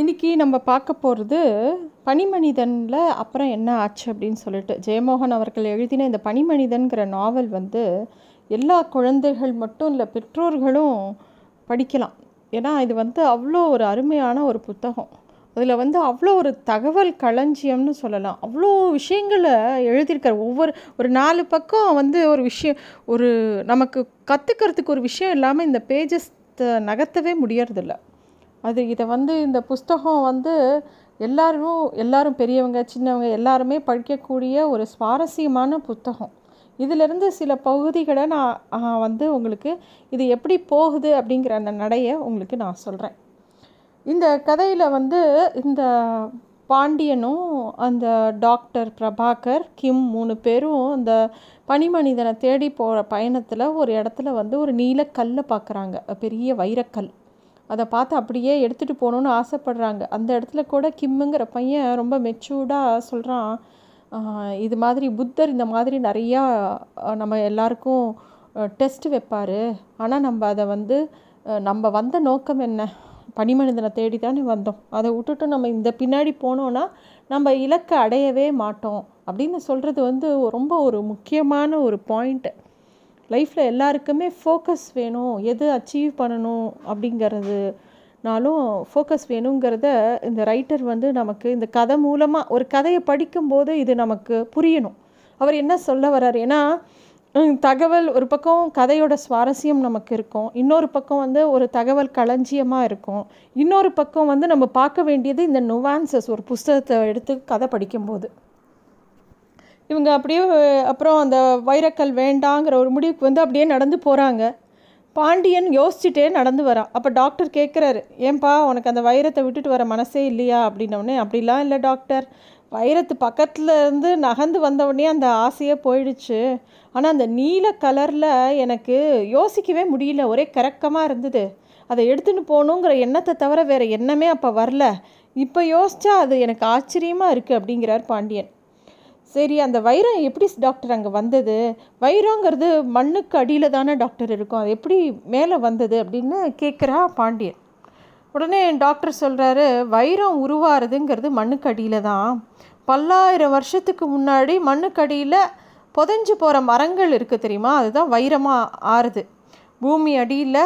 இன்றைக்கி நம்ம பார்க்க போகிறது பனிமனிதனில் அப்புறம் என்ன ஆச்சு அப்படின்னு சொல்லிட்டு ஜெயமோகன் அவர்கள் எழுதின இந்த பனிமனிதன்கிற நாவல் வந்து எல்லா குழந்தைகள் மட்டும் இல்லை பெற்றோர்களும் படிக்கலாம். ஏன்னா இது வந்து அவ்வளோ ஒரு அருமையான ஒரு புத்தகம். அதில் வந்து அவ்வளோ ஒரு தகவல் களஞ்சியம்னு சொல்லலாம். அவ்வளோ விஷயங்களை எழுதியிருக்கார். ஒவ்வொரு ஒரு நாலு பக்கம் வந்து ஒரு விஷயம் ஒரு நமக்கு கற்றுக்கிறதுக்கு ஒரு விஷயம் இல்லாமல் இந்த பேஜஸ் நகர்த்தவே முடியறதில்ல. அது இதை வந்து இந்த புஸ்தகம் வந்து எல்லாரும் எல்லாரும் பெரியவங்க சின்னவங்க எல்லாருமே படிக்கக்கூடிய ஒரு சுவாரஸ்யமான புத்தகம். இதிலிருந்து சில பகுதிகளை நான் வந்து உங்களுக்கு இது எப்படி போகுது அப்படிங்கிற அந்த நடையை உங்களுக்கு நான் சொல்கிறேன் இந்த கதையில் வந்து இந்த பாண்டியனும் அந்த டாக்டர் பிரபாகர் கிம் மூணு பேரும் அந்த பனிமனிதனை தேடி போகிற பயணத்தில் ஒரு இடத்துல வந்து ஒரு நீலக்கல்லை பார்க்குறாங்க பெரிய வைரக்கல். அதை பார்த்து அப்படியே எடுத்துகிட்டு போகணுன்னு ஆசைப்படுறாங்க. அந்த இடத்துல கூட கிம்முங்கிற பையன் ரொம்ப மெச்சூர்டாக சொல்கிறான் இது மாதிரி புத்தர் இந்த மாதிரி நிறையா நம்ம எல்லாருக்கும் டெஸ்ட் வைப்பார். ஆனால் நம்ம அதை வந்து நம்ம வந்த நோக்கம் என்ன? பனிமனிதனை தேடி தானே வந்தோம். அதை விட்டுட்டு நம்ம இந்த பின்னாடி போனோன்னா நம்ம இலக்கை அடையவே மாட்டோம். அப்படின்னு சொல்கிறது வந்து ரொம்ப ஒரு முக்கியமான ஒரு பாயிண்ட்டு லைஃப்பில் எல்லாருக்குமே ஃபோக்கஸ் வேணும். எது அச்சீவ் பண்ணணும் அப்படிங்கிறதுனாலும் ஃபோக்கஸ் வேணுங்கிறத இந்த ரைட்டர் வந்து நமக்கு இந்த கதை மூலமாக ஒரு கதையை படிக்கும்போது இது நமக்கு புரியணும். அவர் என்ன சொல்ல வர்றார்? ஏன்னா தகவல் ஒரு பக்கம் கதையோட சுவாரஸ்யம் நமக்கு இருக்கும். இன்னொரு பக்கம் வந்து ஒரு தகவல் களஞ்சியமாக இருக்கும். இன்னொரு பக்கம் வந்து நம்ம பார்க்க வேண்டியது இந்த நுவான்சஸ் ஒரு புஸ்தகத்தை எடுத்து கதை படிக்கும்போது. இவங்க அப்படியே அப்புறம் அந்த வைரக்கல் வேண்டாங்கிற ஒரு முடிவுக்கு வந்து அப்படியே நடந்து போகிறாங்க பாண்டியன் யோசிச்சுட்டே நடந்து வரான். அப்போ டாக்டர் கேட்குறாரு ஏன்பா உனக்கு அந்த வைரத்தை விட்டுட்டு வர மனசே இல்லையா? அப்படின்னோடனே அப்படிலாம் இல்லை டாக்டர். வைரத்து பக்கத்தில் இருந்து நகர்ந்து வந்தவுடனே அந்த ஆசையே போயிடுச்சு. ஆனால் அந்த நீல கலரில் எனக்கு யோசிக்கவே முடியல. ஒரே கரக்கமாக இருந்தது. அதை எடுத்துன்னு போகணுங்கிற எண்ணத்தை தவிர வேறு எண்ணமே அப்போ வரல. இப்போ யோசித்தா அது எனக்கு ஆச்சரியமாக இருக்குது அப்படிங்கிறார் பாண்டியன். சரி அந்த வைரம் எப்படி டாக்டர் அங்கே வந்தது? வைரங்கிறது மண்ணுக்கு அடியில் தானே டாக்டர் இருக்கும். அது எப்படி மேலே வந்தது அப்படின்னு கேட்குறா பாண்டியன். உடனே டாக்டர் சொல்கிறாரு வைரம் உருவாகிறதுங்கிறது மண்ணுக்கு அடியில் தான். பல்லாயிரம் வருஷத்துக்கு முன்னாடி மண்ணுக்கு அடியில் புதைஞ்சு போகிற மரங்கள் இருக்குது தெரியுமா? அதுதான் வைரமாக ஆறுது. பூமி அடியில்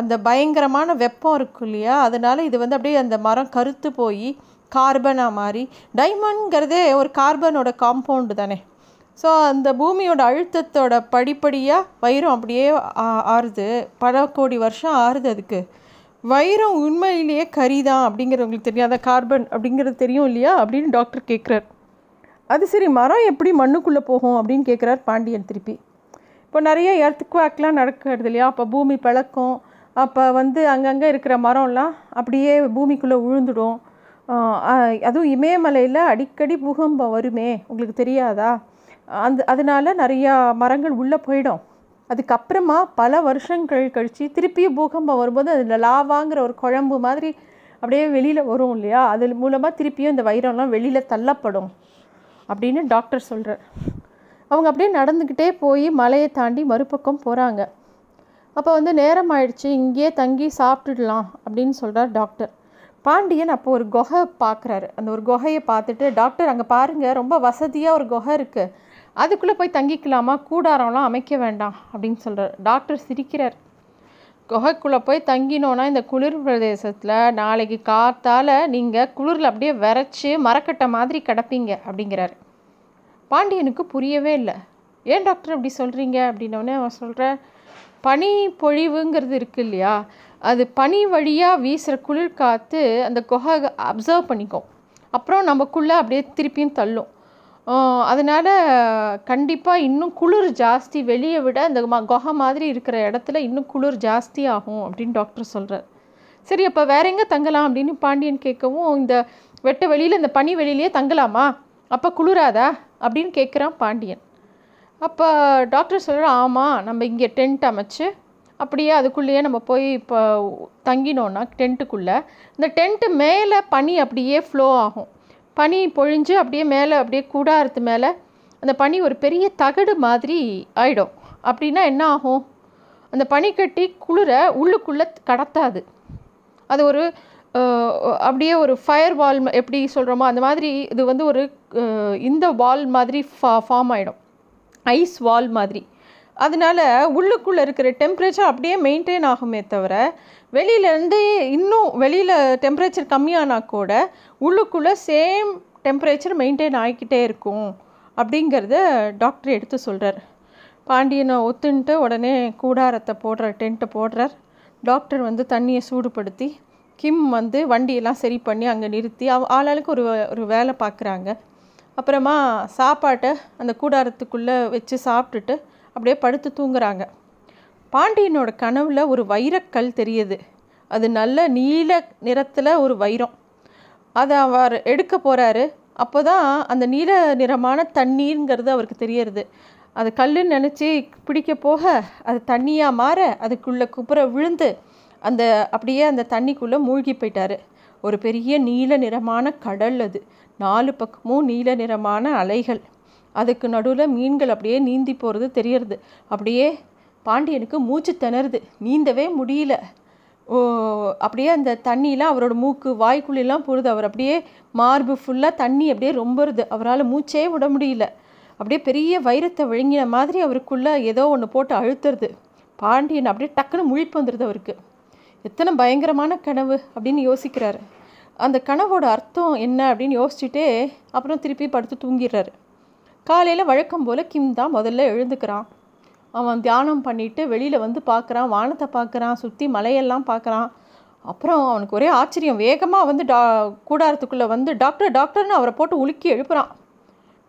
அந்த பயங்கரமான வெப்பம் இருக்கும் இல்லையா? அதனால் இது வந்து அப்படியே அந்த மரம் கருத்து போய் கார்பனாக மாறி. டைமண்ட்ங்கிறதே ஒரு கார்பனோட காம்பவுண்டு தானே. ஸோ அந்த பூமியோட அழுத்தத்தோட படிப்படியாக வைரம் அப்படியே ஆறுது. பல கோடி வருஷம் ஆறுது அதுக்கு. வைரம் உண்மையிலேயே கரிதான் அப்படிங்கிறவங்களுக்கு தெரியாத கார்பன் அப்படிங்கிறது தெரியும் இல்லையா அப்படின்னு டாக்டர் கேட்குறார் அது சரி மரம் எப்படி மண்ணுக்குள்ளே போகும் அப்படின்னு கேட்குறார் பாண்டியன் திருப்பி. இப்போ நிறைய எர்த்குவாக்லாம் நடக்கிறது இல்லையா? அப்போ பூமி பழக்கம். அப்போ வந்து அங்கங்கே இருக்கிற மரம்லாம் அப்படியே பூமிக்குள்ளே விழுந்துடும் அதுவும் இமயமலையில் அடிக்கடி பூகம்பம் வருமே உங்களுக்கு தெரியாதா? அந்த அதனால் நிறையா மரங்கள் உள்ளே போயிடும். அதுக்கப்புறமா பல வருஷங்கள் கழித்து திருப்பியும் பூகம்பம் வரும்போது அதில் லாவாங்கிற ஒரு குழம்பு மாதிரி அப்படியே வெளியில் வரும் இல்லையா? அது மூலமாக திருப்பியும் இந்த வைரம்லாம் வெளியில் தள்ளப்படும் அப்படின்னு டாக்டர் சொல்கிறார் அவங்க அப்படியே நடந்துக்கிட்டே போய் மலையை தாண்டி மறுபக்கம் போகிறாங்க அப்போ வந்து நேரம் ஆயிடுச்சு இங்கேயே தங்கி சாப்பிட்டுடலாம் அப்படின்னு சொல்கிறார் டாக்டர். பாண்டியன் அப்போ ஒரு குகை பார்க்குறாரு. அந்த ஒரு குகையை பார்த்துட்டு டாக்டர் அங்கே பாருங்கள் ரொம்ப வசதியாக ஒரு குகை இருக்குது அதுக்குள்ளே போய் தங்கிக்கலாமா? கூடாரம்லாம் அமைக்க வேண்டாம் அப்படின்னு சொல்கிறார் டாக்டர் சிரிக்கிறார். குகைக்குள்ளே போய் தங்கினோன்னா இந்த குளிர் பிரதேசத்தில் நாளைக்கு காத்தால் நீங்கள் குளிரில் அப்படியே விரைச்சி மரக்கட்டை மாதிரி கிடப்பீங்க அப்படிங்கிறாரு. பாண்டியனுக்கு புரியவே இல்லை. ஏன் டாக்டர் அப்படி சொல்கிறீங்க அப்படின்னோடனே அவன் சொல்கிற பனி பொழிவுங்கிறது இருக்கு இல்லையா? அது பனி வழியாக வீசுகிற குளிர் காற்று அந்த குகை அப்சர்வ் பண்ணிக்கும். அப்புறம் நமக்குள்ளே அப்படியே திருப்பியும் தள்ளும். அதனால் கண்டிப்பாக இன்னும் குளிர் ஜாஸ்தி. வெளியே விட அந்த ம குகை மாதிரி இருக்கிற இடத்துல இன்னும் குளிர் ஜாஸ்தி ஆகும் அப்படின்னு டாக்டர் சொல்கிறார் சரி அப்போ வேற எங்கே தங்கலாம் அப்படின்னு பாண்டியன் கேட்கவும் இந்த வெட்ட வெளியில் இந்த பனி வெளியிலேயே தங்கலாமா? அப்போ குளிராதா? அப்படின்னு கேட்குறான் பாண்டியன். அப்போ டாக்டர் சொல்கிறார் ஆமாம் நம்ம இங்கே டென்ட் அமைச்சு அப்படியே அதுக்குள்ளேயே நம்ம போய் இப்போ தங்கினோன்னா டென்ட்டுக்குள்ளே இந்த டென்ட்டு மேலே பனி அப்படியே ஃப்ளோ ஆகும். பனி பொழிஞ்சு அப்படியே மேலே அப்படியே கூடாரத்து மேலே அந்த பனி ஒரு பெரிய தகடு மாதிரி ஆயிடும். அப்படின்னா என்ன ஆகும்? அந்த பனிக்கட்டி குளிர உள்ளுக்குள்ளே கடத்தாது. அது ஒரு அப்படியே ஒரு ஃபயர் வால் எப்படி சொல்கிறோமோ அந்த மாதிரி இது வந்து ஒரு இந்த வால் மாதிரி ஃபா ஃபார்ம் ஆகிடும் ஐஸ் வால் மாதிரி. அதனால உள்ளுக்குள்ளே இருக்கிற டெம்ப்ரேச்சர் அப்படியே மெயின்டைன் ஆகுமே தவிர வெளியிலேருந்து இன்னும் வெளியில் டெம்ப்ரேச்சர் கம்மியானா கூட உள்ளுக்குள்ளே சேம் டெம்ப்ரேச்சர் மெயின்டைன் ஆகிக்கிட்டே இருக்கும் அப்படிங்கிறத டாக்டர் எடுத்து சொல்கிறார் பாண்டியனை ஒத்துன்ட்டு உடனே கூடாரத்தை போடுற டென்ட்டை போடுறார். டாக்டர் வந்து தண்ணியை சூடுபடுத்தி கிம் வந்து வண்டியெல்லாம் சரி பண்ணி அங்கே நிறுத்தி அவ ஆளாளுக்கு ஒரு ஒரு வேலை பார்க்குறாங்க. அப்புறமா சாப்பாட்டை அந்த கூடாரத்துக்குள்ளே வச்சு சாப்பிட்டுட்டு அப்படியே படுத்து தூங்குறாங்க. பாண்டியனோட கனவில் ஒரு வைரக்கல் தெரியுது. அது நல்ல நீல நிறத்தில் ஒரு வைரம். அதை அவர் எடுக்க போகிறாரு அப்போ தான் அந்த நீல நிறமான தண்ணீருங்கிறது அவருக்கு தெரியறது. அது கல்லுன்னு நினச்சி பிடிக்க போக அது தண்ணியாக மாற அதுக்குள்ளே குப்புற விழுந்து அந்த அப்படியே அந்த தண்ணிக்குள்ளே மூழ்கி போயிட்டாரு. ஒரு பெரிய நீல நிறமான கடல் அது. நாலு பக்கமும் நீல நிறமான அலைகள். அதுக்கு நடுவில் மீன்கள் அப்படியே நீந்தி போகிறது தெரியறது. அப்படியே பாண்டியனுக்கு மூச்சு திணறுது. நீந்தவே முடியல. ஓ அப்படியே அந்த தண்ணியெலாம் அவரோட மூக்கு வாய்க்குள்ளெல்லாம் போடுது அவர் அப்படியே மார்பு ஃபுல்லாக தண்ணி அப்படியே ரொம்பருது அவரால் மூச்சே விட முடியல. அப்படியே பெரிய வைரத்தை விழுங்கின மாதிரி அவருக்குள்ளே ஏதோ ஒன்று போட்டு அழுத்துறது. பாண்டியன் அப்படியே டக்குன்னு முழிப்பு வந்துடுது அவருக்கு. எத்தனை பயங்கரமான கனவு அப்படின்னு யோசிக்கிறாரு. அந்த கனவோட அர்த்தம் என்ன அப்படின்னு யோசிச்சுட்டே அப்புறம் திருப்பி படுத்து தூங்கிடுறாரு. காலையில் வழக்கம் போல் கிம் தான் முதல்ல எழுந்துக்கிறான். அவன் தியானம் பண்ணிட்டு வெளியில் வந்து பார்க்குறான் வானத்தை பார்க்குறான் சுற்றி மலையெல்லாம் பார்க்குறான். அப்புறம் அவனுக்கு ஒரே ஆச்சரியம். வேகமாக வந்து டா கூடாரத்துக்குள்ளே வந்து டாக்டர் டாக்டர்னு அவரை போட்டு உலுக்கி எழுப்புறான்.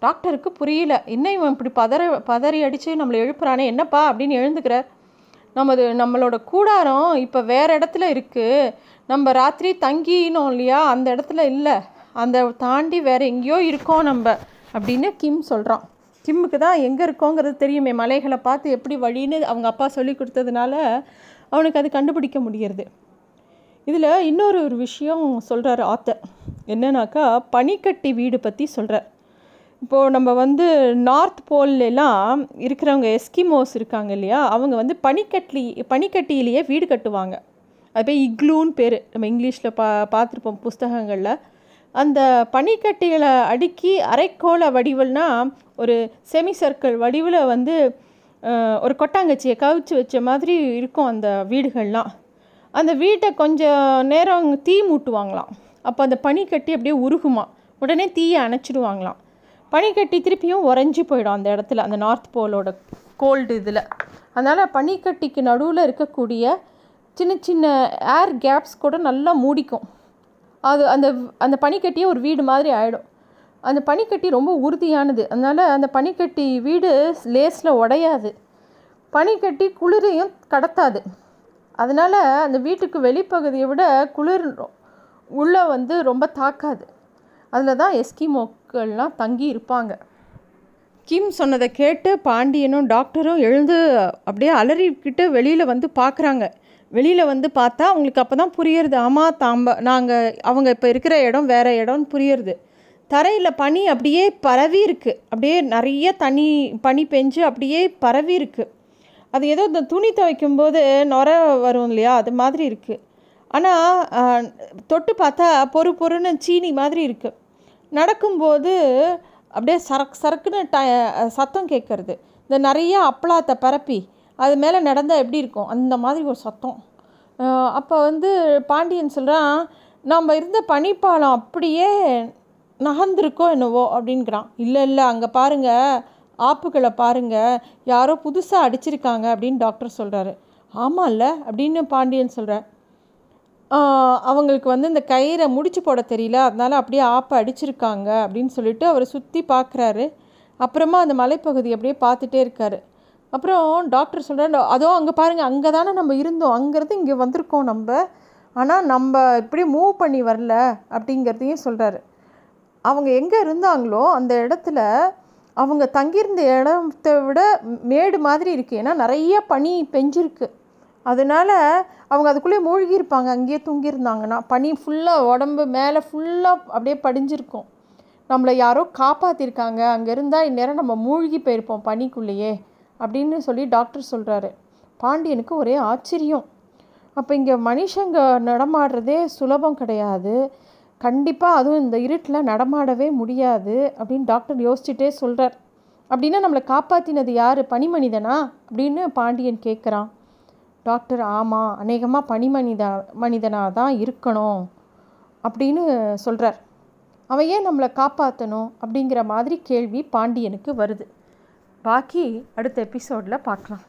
டாக்டருக்கு புரியல. என்ன இவன் இப்படி பதற பதறி அடித்து நம்மளை எழுப்புறானே? என்னப்பா அப்படின்னு எழுந்துக்கிறார் நமது நம்மளோட கூடாரம் இப்போ வேறு இடத்துல இருக்குது நம்ம ராத்திரி தங்கினோம் இல்லையா? அந்த இடத்துல இல்லை. அந்த தாண்டி வேறு எங்கேயோ இருக்கோம் நம்ம. அப்படின்னு கிம் சொல்கிறான் கிம்முக்கு தான் எங்கே இருக்கோங்கிறது தெரியுமே. மலைகளை பார்த்து எப்படி வழின்னு அவங்க அப்பா சொல்லி கொடுத்ததுனால அவனுக்கு அது கண்டுபிடிக்க முடியறது. இதில் இன்னொரு ஒரு விஷயம் சொல்கிறார் ஆத்தர். என்னன்னாக்கா பனிக்கட்டி வீடு பற்றி சொல்கிறார் இப்போது நம்ம வந்து நார்த் போல்லாம் இருக்கிறவங்க எஸ்கிமோஸ் இருக்காங்க இல்லையா? அவங்க வந்து பனிக்கட்டி பனிக்கட்டியிலேயே வீடு கட்டுவாங்க. அது போய் இக்லூன்னு பேர். நம்ம இங்கிலீஷில் பா பார்த்துருப்போம் புஸ்தகங்களில். அந்த பனிக்கட்டிகளை அடுக்கி அரைக்கோள வடிவில்னா ஒரு செமி சர்க்கிள் வடிவில் வந்து ஒரு கொட்டாங்கச்சியை கவிச்சு வச்ச மாதிரி இருக்கும் அந்த வீடுகள்லாம். அந்த வீட்டை கொஞ்சம் நேரம் தீ மூட்டுவாங்களாம். அப்போ அந்த பனிக்கட்டி அப்படியே உருகுமா. உடனே தீயை அணைச்சிடுவாங்களாம். பனிக்கட்டி திருப்பியும் உறைஞ்சி போயிடும் அந்த இடத்துல அந்த நார்த் போலோட கோல்டு இதில். அதனால் பனிக்கட்டிக்கு நடுவில் இருக்கக்கூடிய சின்ன சின்ன ஏர் கேப்ஸ் கூட நல்லா மூடிக்கும். அது அந்த அந்த பனிக்கட்டியே ஒரு வீடு மாதிரி ஆகிடும் அந்த பனிக்கட்டி ரொம்ப உறுதியானது. அதனால் அந்த பனிக்கட்டி வீடு லேஸில் உடையாது. பனிக்கட்டி குளிரையும் கடத்தாது. அதனால் அந்த வீட்டுக்கு வெளிப்பகுதியை விட குளிர் உள்ளே வந்து ரொம்ப தாக்காது. அதில் தான் எஸ்கிமோக்கள்லாம் தங்கி இருப்பாங்க. கிம் சொன்னதை கேட்டு பாண்டியனும் டாக்டரும் எழுந்து அப்படியே அலறிக்கிட்டு வெளியில் வந்து பார்க்குறாங்க. வெளியில் வந்து பார்த்தா அவங்களுக்கு அப்போ தான் புரியுறது. ஆமாம் தாம்ப நாங்கள் அவங்க இப்போ இருக்கிற இடம் வேறு இடம்னு புரியுறது. தரையில் பனி அப்படியே பரவி இருக்குது அப்படியே நிறைய தனி பனி பெஞ்சு அப்படியே பரவி இருக்குது அது ஏதோ இந்த துணி துவைக்கும் போது நுர வரும் இல்லையா? அது மாதிரி இருக்குது ஆனால் தொட்டு பார்த்தா பொறு பொறுன்னு சீனி மாதிரி இருக்குது நடக்கும்போது அப்படியே சரக் சரக்குன்னு ட சத்தம் கேட்குறது. இந்த நிறைய அப்பளாத்தை பரப்பி அது மேலே நடந்தால் எப்படி இருக்கும்? அந்த மாதிரி ஒரு சத்தம். அப்போ வந்து பாண்டியன் சொல்கிறான் நம்ம இருந்த பனிப்பாலம் அப்படியே நகர்ந்துருக்கோ என்னவோ? அப்படிங்கிறான் இல்லை இல்லை அங்கே பாருங்கள் ஆப்புகளை பாருங்கள் யாரோ புதுசாக அடிச்சிருக்காங்க அப்படின்னு டாக்டர் சொல்கிறாரு ஆமாம்ல அப்படின்னு பாண்டியன் சொல்கிறார் அவங்களுக்கு வந்து இந்த கயிறை முடிச்சு போட தெரியல அதனால அப்படியே ஆப்பை அடிச்சிருக்காங்க அப்படின்னு சொல்லிட்டு அவரை சுற்றி பார்க்குறாரு அப்புறமா அந்த மலைப்பகுதி அப்படியே பார்த்துட்டே இருக்காரு. அப்புறம் டாக்டர் சொல்கிறார் அதோ அங்கே பாருங்கள் அங்கே தானே நம்ம இருந்தோம். அங்கேருந்து இங்கே வந்திருக்கோம் நம்ம. ஆனால் நம்ம இப்படி மூவ் பண்ணி வரல அப்படிங்கிறதையும் சொல்கிறாரு அவங்க எங்கே இருந்தாங்களோ அந்த இடத்துல அவங்க தங்கியிருந்த இடத்தை விட மேடு மாதிரி இருக்குது ஏன்னா நிறைய பனி பெஞ்சிருக்கு. அதனால அவங்க அதுக்குள்ளே மூழ்கி இருப்பாங்க அங்கேயே தூங்கியிருந்தாங்கன்னா பனி ஃபுல்லாக உடம்பு மேலே ஃபுல்லாக அப்படியே படிஞ்சிருக்கும். நம்மளை யாரோ காப்பாற்றிருக்காங்க அங்கே இருந்தால் இந்நேரம் நம்ம மூழ்கி போயிருப்போம் பனிக்குள்ளேயே. அப்படின்னு சொல்லி டாக்டர் சொல்கிறாரு பாண்டியனுக்கு ஒரே ஆச்சரியம். அப்போ இங்கே மனுஷங்க நடமாடுறதே சுலபம் கிடையாது. கண்டிப்பாக அதுவும் இந்த இருட்டில் நடமாடவே முடியாது அப்படின்னு டாக்டர் யோசிச்சுட்டே சொல்கிறார் அப்படின்னா நம்மளை காப்பாற்றினது யார்? பனிமனிதனா அப்படின்னு பாண்டியன் கேட்குறான் டாக்டர் ஆமாம் அநேகமாக பனிமனித மனிதனாக தான் இருக்கணும் அப்படின்னு சொல்கிறார் அவன் ஏன் நம்மளை காப்பாற்றணும் அப்படிங்கிற மாதிரி கேள்வி பாண்டியனுக்கு வருது. பாக்கி அடுத்த எபிசோடில் பார்க்கலாம்